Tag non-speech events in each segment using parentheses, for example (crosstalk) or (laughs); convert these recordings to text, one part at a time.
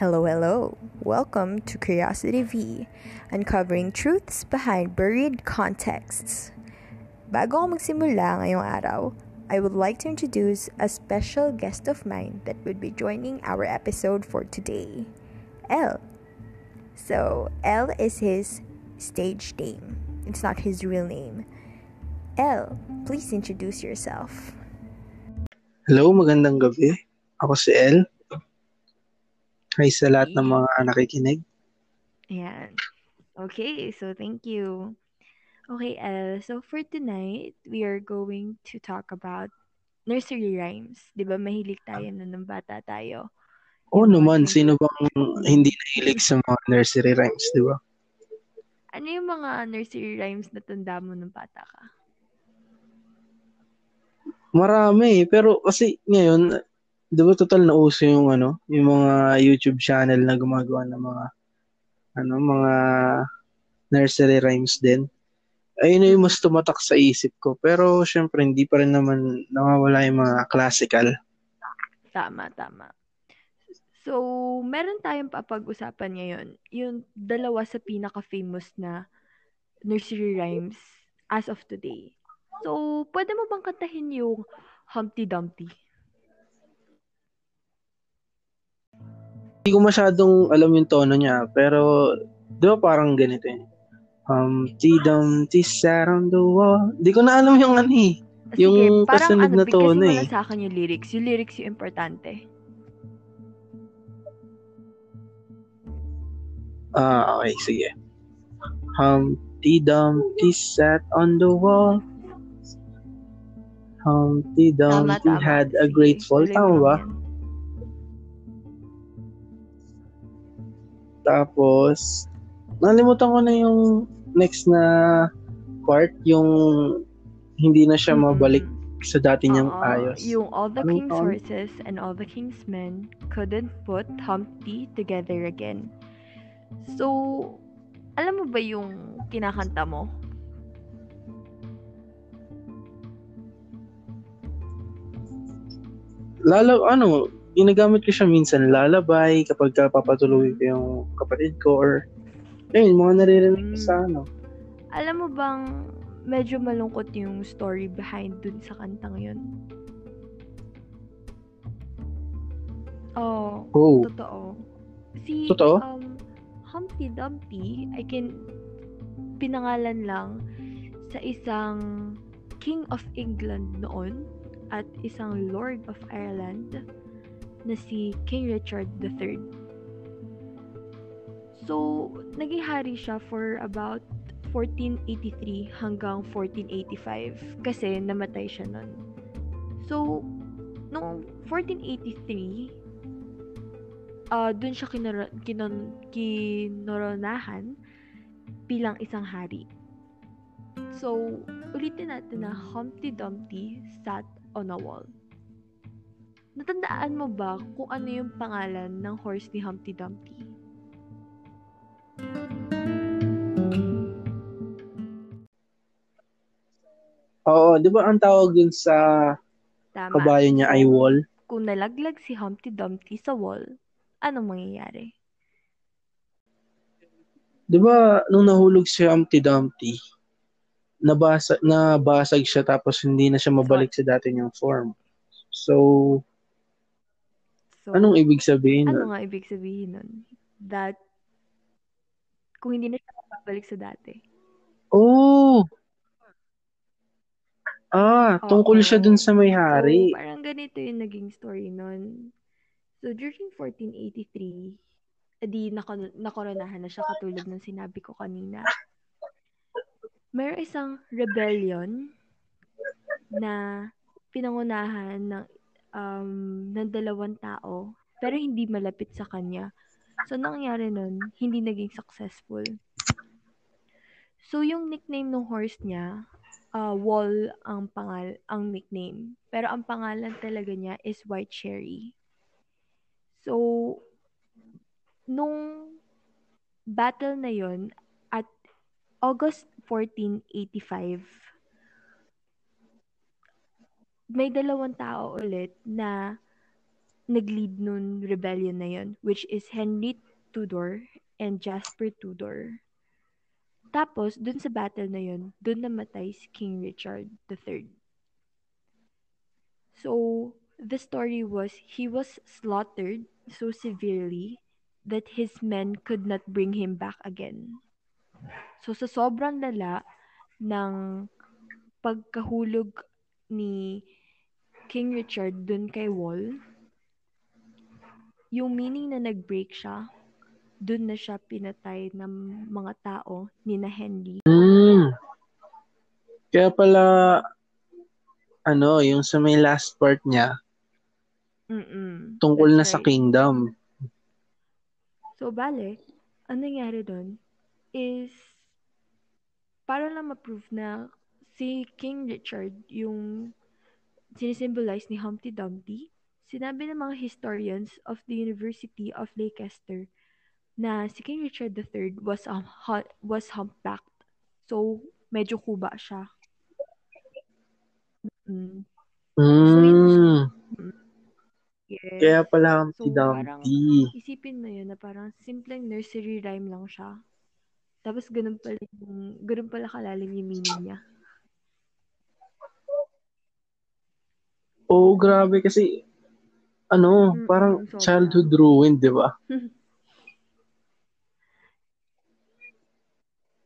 Hello, hello. Welcome to Curiosity V, uncovering truths behind buried contexts. Bago ako magsimula ngayong araw, I would like to introduce a special guest of mine that would be joining our episode for today, L. So, L is his stage name. It's not his real name. L, please introduce yourself. Hello, magandang gabi. Ako si El. Hi sa lahat ng mga nakikinig. Ayan. Okay, so thank you. Okay, El. So for tonight, we are going to talk about nursery rhymes. Di ba mahilig tayo nun ng bata tayo? Oo mga naman, sino bang hindi nahilig sa mga nursery rhymes, di ba? Ano yung mga nursery rhymes na tanda mo nung bata ka? Marami, pero kasi ngayon, di ba total na uso yung ano, yung mga YouTube channel na gumagawa ng mga ano, mga nursery rhymes din. Ayun yung mas tumatak sa isip ko. Pero syempre, hindi pa rin naman nawawala yung mga classical. Tama, tama. So, meron tayong papag-usapan ngayon. Yung dalawa sa pinaka-famous na nursery rhymes as of today. So, pwede mo bang kantahin yung Humpty Dumpty? Hindi ko masyadong alam yung tono niya, pero di ba parang ganito yun? Humpty Dumpty sat on the wall. Di ko na alam yung ano eh. Sige, Yung parang kasunod ano, na tono eh. na sa akin yung lyrics. Yung lyrics yung importante. Ah, okay, sige. Humpty Dumpty sat on the wall. Humpty Tama, Dumpty tama. had a great fall. Tama ba? yan. Tapos, nalimutan ko na yung next na part, yung hindi na siya mabalik sa dati niyang Oo, ayos. Yung all the Anong king's taon? horses and all the king's men couldn't put Humpty together again. So, alam mo ba yung kinakanta mo? Lalo, ano, ginagamit ko siya minsan lalabay kapag ka papatuloy ko yung kapatid ko or ayun, mga naririnig ko sa ano. Alam mo bang medyo malungkot yung story behind dun sa kantang yun? Oh, Oh, totoo. Si Totoo? um, Humpty Dumpty, I can pinangalan lang sa isang King of England noon at isang Lord of Ireland na si King Richard III. So, naging hari siya for about 1483 hanggang 1485 kasi namatay siya nun. So, noong 1483, ah dun siya kinara- kinon, kinoronahan bilang isang hari. So, ulitin natin na Humpty Dumpty sat on a wall. Natandaan mo ba kung ano yung pangalan ng horse ni Humpty Dumpty? oo, di ba ang tawag dun sa Tama. kabayo niya ay wall? Kung nalaglag si Humpty Dumpty sa wall, anong mangyayari? Di ba nung nahulog si Humpty Dumpty, nabasa, nabasag siya tapos hindi na siya mabalik sa dati niyang form. So, So, anong ibig sabihin ano nun? nga ibig sabihin nun? That, kung hindi na siya mababalik sa dati. Oh! Ah, tungkol siya dun sa may hari. So, parang ganito yung naging story nun. So, during 1483, edi nako- nakoronahan na siya katulad ng sinabi ko kanina. Mayroong isang rebellion na pinangunahan ng um, ng dalawang tao pero hindi malapit sa kanya. So, nangyari nun, hindi naging successful. So, yung nickname ng horse niya, uh, Wall ang pangal ang nickname. Pero ang pangalan talaga niya is White Cherry. So, nung battle na yon at August 1485, may dalawang tao ulit na nag-lead nun rebellion na yun, which is Henry Tudor and Jasper Tudor. Tapos, dun sa battle na yun, dun namatay si King Richard III. So, the story was he was slaughtered so severely that his men could not bring him back again. So, sa sobrang lala ng pagkahulog ni King Richard dun kay Wall, yung meaning na nag-break siya, dun na siya pinatay ng mga tao ni na Henry. Mm. Kaya pala, ano, yung sa may last part niya, Mm-mm. tungkol na That's sa right. kingdom. So, bale, ang nangyari doon is para lang ma-prove na si King Richard yung sinisimbolize ni Humpty Dumpty, sinabi ng mga historians of the University of Leicester na si King Richard III was um, hu- was humpbacked. So, medyo kuba siya. Mm. Mm. Yes. Kaya pala Humpty So, parang Dumpty. isipin mo yun na parang simpleng nursery rhyme lang siya. Tapos ganun pala yung, ganun pala kalalim yung meaning niya. Oo, grabe kasi, ano, Mm-mm, parang sobra. childhood ruined, di ba? (laughs)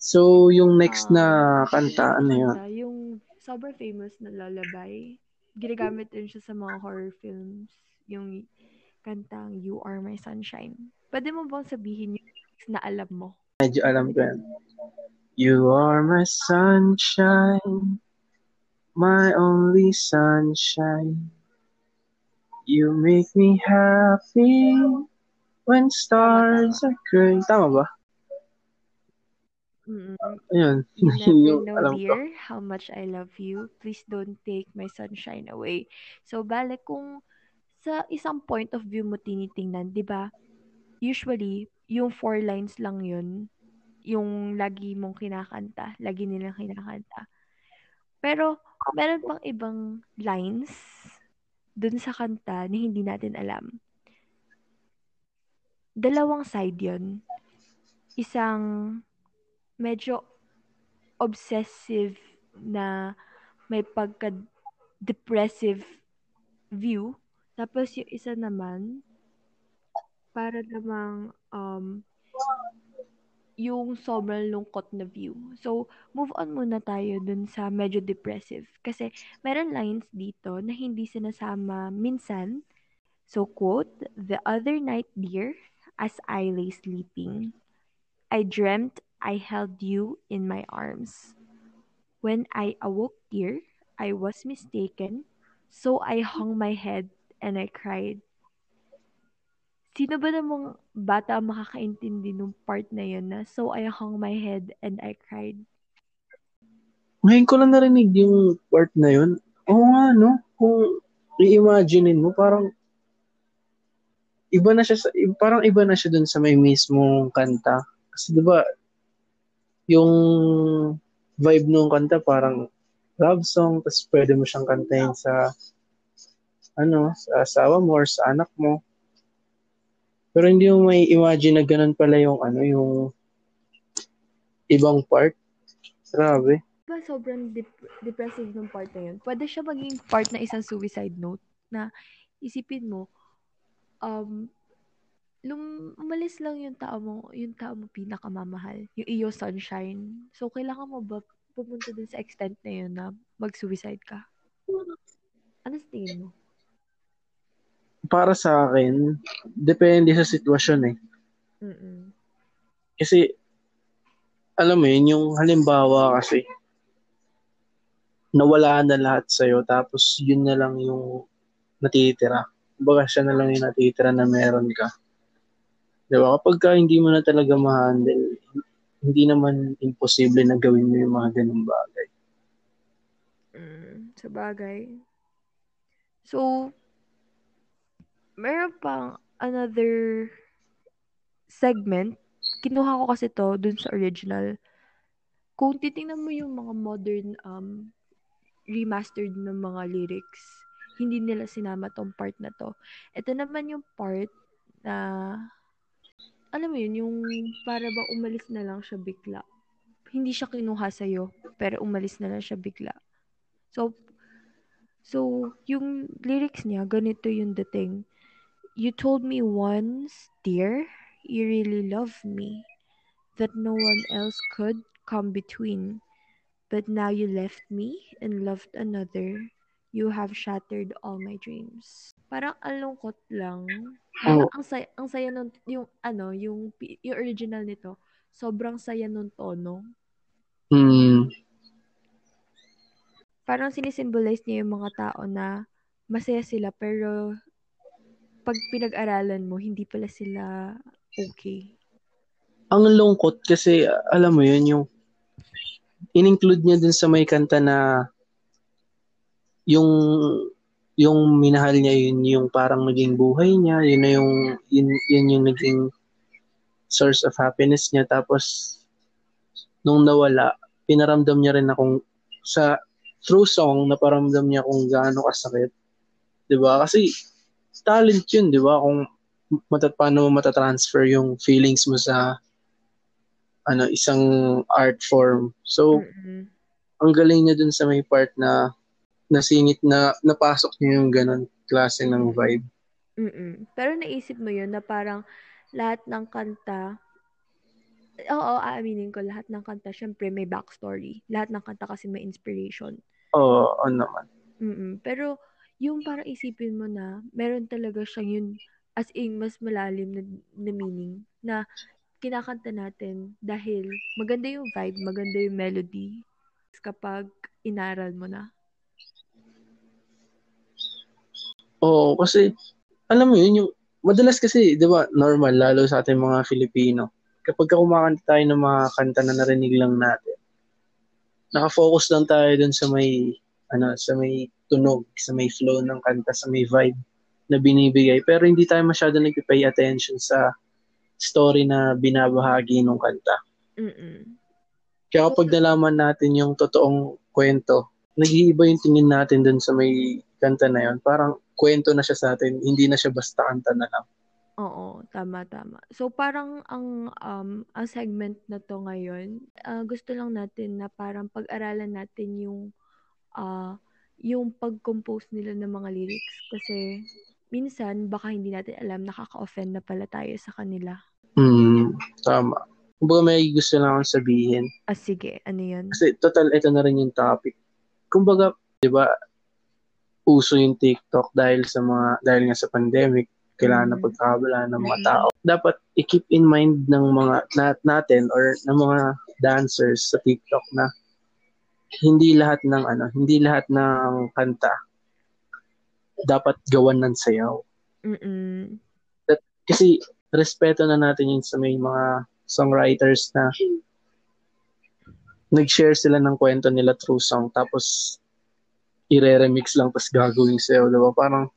So, yung next na Um, kanta, ano yun? yung sobrang famous na lullaby. Ginagamit din siya sa mga horror films. Yung kantang You Are My Sunshine. Pwede mo bang sabihin yung na alam mo? Medyo alam ko yan. You are my sunshine, my only sunshine. You make me happy when stars are gray. Tama ba? Mm-mm. Ayun. You (laughs) never know, alam ko. dear, how much I love you. Please don't take my sunshine away. So, bale, kung sa isang point of view mo tinitingnan, di ba, usually, yung four lines lang yun, yung lagi mong kinakanta, lagi nilang kinakanta. Pero, meron pang ibang lines dun sa kanta na hindi natin alam. Dalawang side yun. Isang medyo obsessive na may pagka-depressive view. Tapos yung isa naman, para namang um, yung sobrang lungkot na view. So, move on muna tayo dun sa medyo depressive. Kasi meron lines dito na hindi sinasama minsan. So, quote, The other night, dear, as I lay sleeping, I dreamt I held you in my arms. When I awoke, dear, I was mistaken, so I hung my head and I cried. Sino ba namang bata makakaintindi nung part na yun na so I hung my head and I cried? Ngayon ko lang narinig yung part na yun. Oo nga, no? Kung i-imaginein mo, parang iba na siya sa, parang iba na siya dun sa may mismong kanta. Kasi di ba yung vibe nung kanta parang love song, tapos pwede mo siyang kantahin sa ano, sa asawa mo or sa anak mo. Pero hindi mo may imagine na ganun pala yung ano, yung ibang part. Grabe. Diba sobrang dep- depressive nung part na yun? Pwede siya maging part na isang suicide note na isipin mo, um, lum umalis lang yung tao mo, yung tao mo pinakamamahal, yung iyo sunshine. So, kailangan mo ba pumunta dun sa extent na yun na mag-suicide ka? Ano sa tingin mo? Para sa akin, depende sa sitwasyon eh. Mm-mm. Kasi, alam mo yun, yung halimbawa kasi, nawala na lahat sa'yo, tapos yun na lang yung natitira. Kumbaga siya na lang yung natitira na meron ka. Di ba? Kapag ka hindi mo na talaga ma-handle, hindi naman imposible na gawin mo yung mga ganung bagay. Mm, sa bagay. So, meron pang another segment. Kinuha ko kasi to dun sa original. Kung titingnan mo yung mga modern um, remastered ng mga lyrics, hindi nila sinama tong part na to. Ito naman yung part na, alam mo yun, yung para ba umalis na lang siya bigla. Hindi siya kinuha sa'yo, pero umalis na lang siya bigla. So, so, yung lyrics niya, ganito yung dating. You told me once, dear, you really love me, that no one else could come between. But now you left me and loved another. You have shattered all my dreams. Parang alungkot lang. Parang Oo. ang saya, ang saya nun, yung ano, yung, yung original nito, sobrang saya nung tono. Hmm. Parang sinisimbolize niya yung mga tao na masaya sila pero pag pinag-aralan mo, hindi pala sila okay. Ang lungkot kasi, alam mo yun, yung in-include niya dun sa may kanta na yung yung minahal niya yun yung parang naging buhay niya yun na yung yun, yun yung naging source of happiness niya. Tapos nung nawala pinaramdam niya rin na kung sa through song naparamdam niya kung gaano kasakit. 'di ba kasi talent yun 'di ba kung matat paano mo matatransfer yung feelings mo sa ano isang art form so Mm-mm. ang galing niya dun sa may part na nasingit na napasok niya yung ganun klase ng vibe. Mm-mm. Pero naisip mo yun na parang lahat ng kanta, oo, aaminin ko, lahat ng kanta, syempre may backstory. Lahat ng kanta kasi may inspiration. Oo, ano naman. Mm-mm. Pero yung parang isipin mo na meron talaga siyang yun as in mas malalim na, na meaning na kinakanta natin dahil maganda yung vibe, maganda yung melody kapag inaral mo na. Oo, kasi alam mo yun, yung madalas kasi, di ba, normal, lalo sa ating mga Filipino, kapag ka kumakanta tayo ng mga kanta na narinig lang natin, nakafocus lang tayo dun sa may, ano, sa may tunog, sa may flow ng kanta, sa may vibe na binibigay. Pero hindi tayo masyado nagpipay attention sa story na binabahagi ng kanta. Mm-mm. Kaya kapag nalaman natin yung totoong kwento, nag-iiba yung tingin natin dun sa may kanta na yun. Parang kwento na siya sa atin, hindi na siya basta kanta na lang. Oo, tama, tama. So, parang ang, um, ang segment na to ngayon, ah, gusto lang natin na parang pag-aralan natin yung, ah, yung pag-compose nila ng mga lyrics. Kasi, minsan, baka hindi natin alam, nakaka-offend na pala tayo sa kanila. Hmm, tama. Kumbaga may gusto lang akong sabihin. Ah, sige, ano yun? Kasi total, ito na rin yung topic. Kumbaga, di ba, uso yung TikTok dahil sa mga, dahil nga sa pandemic, kailangan na Mm. pagkabala ng mga Mm. tao. Dapat i-keep in mind ng mga nat natin or ng mga dancers sa TikTok na hindi lahat ng ano, hindi lahat ng kanta dapat gawan ng sayaw. Mm-mm. Kasi respeto na natin yun sa may mga songwriters na nag-share sila ng kwento nila through song tapos ire-remix lang tapos gagawin sa'yo, diba? Parang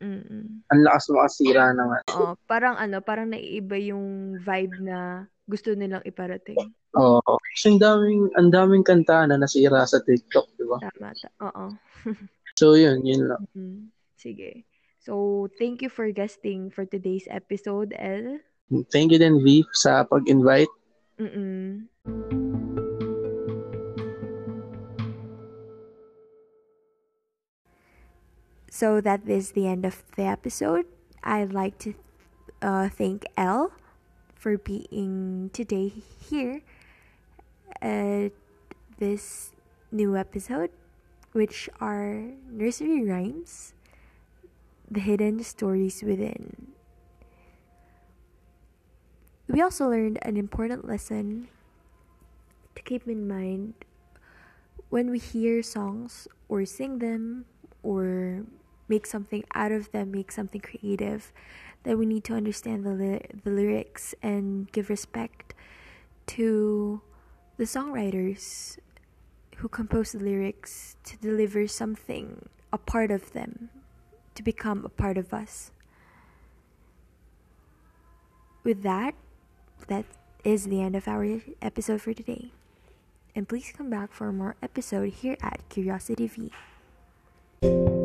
Mm-mm. ang lakas makasira ng ano. Oo, parang ano, parang naiiba yung vibe na gusto nilang iparating. Oo. Kasi ang daming, ang daming kanta na nasira sa TikTok, diba? Tama, ta- oo. (laughs) So yun, yun lang. Mm, sige. So, thank you for guesting for today's episode, El. Thank you din, V, sa pag-invite. Mm-mm. So that is the end of the episode. I'd like to uh, thank Elle for being today here at this new episode, which are nursery rhymes, the hidden stories within. We also learned an important lesson to keep in mind when we hear songs or sing them or make something out of them, make something creative, that we need to understand the, ly- the lyrics and give respect to the songwriters who compose the lyrics to deliver something, a part of them, to become a part of us. With that, that is the end of our episode for today. And please come back for more episode here at Curiosity V.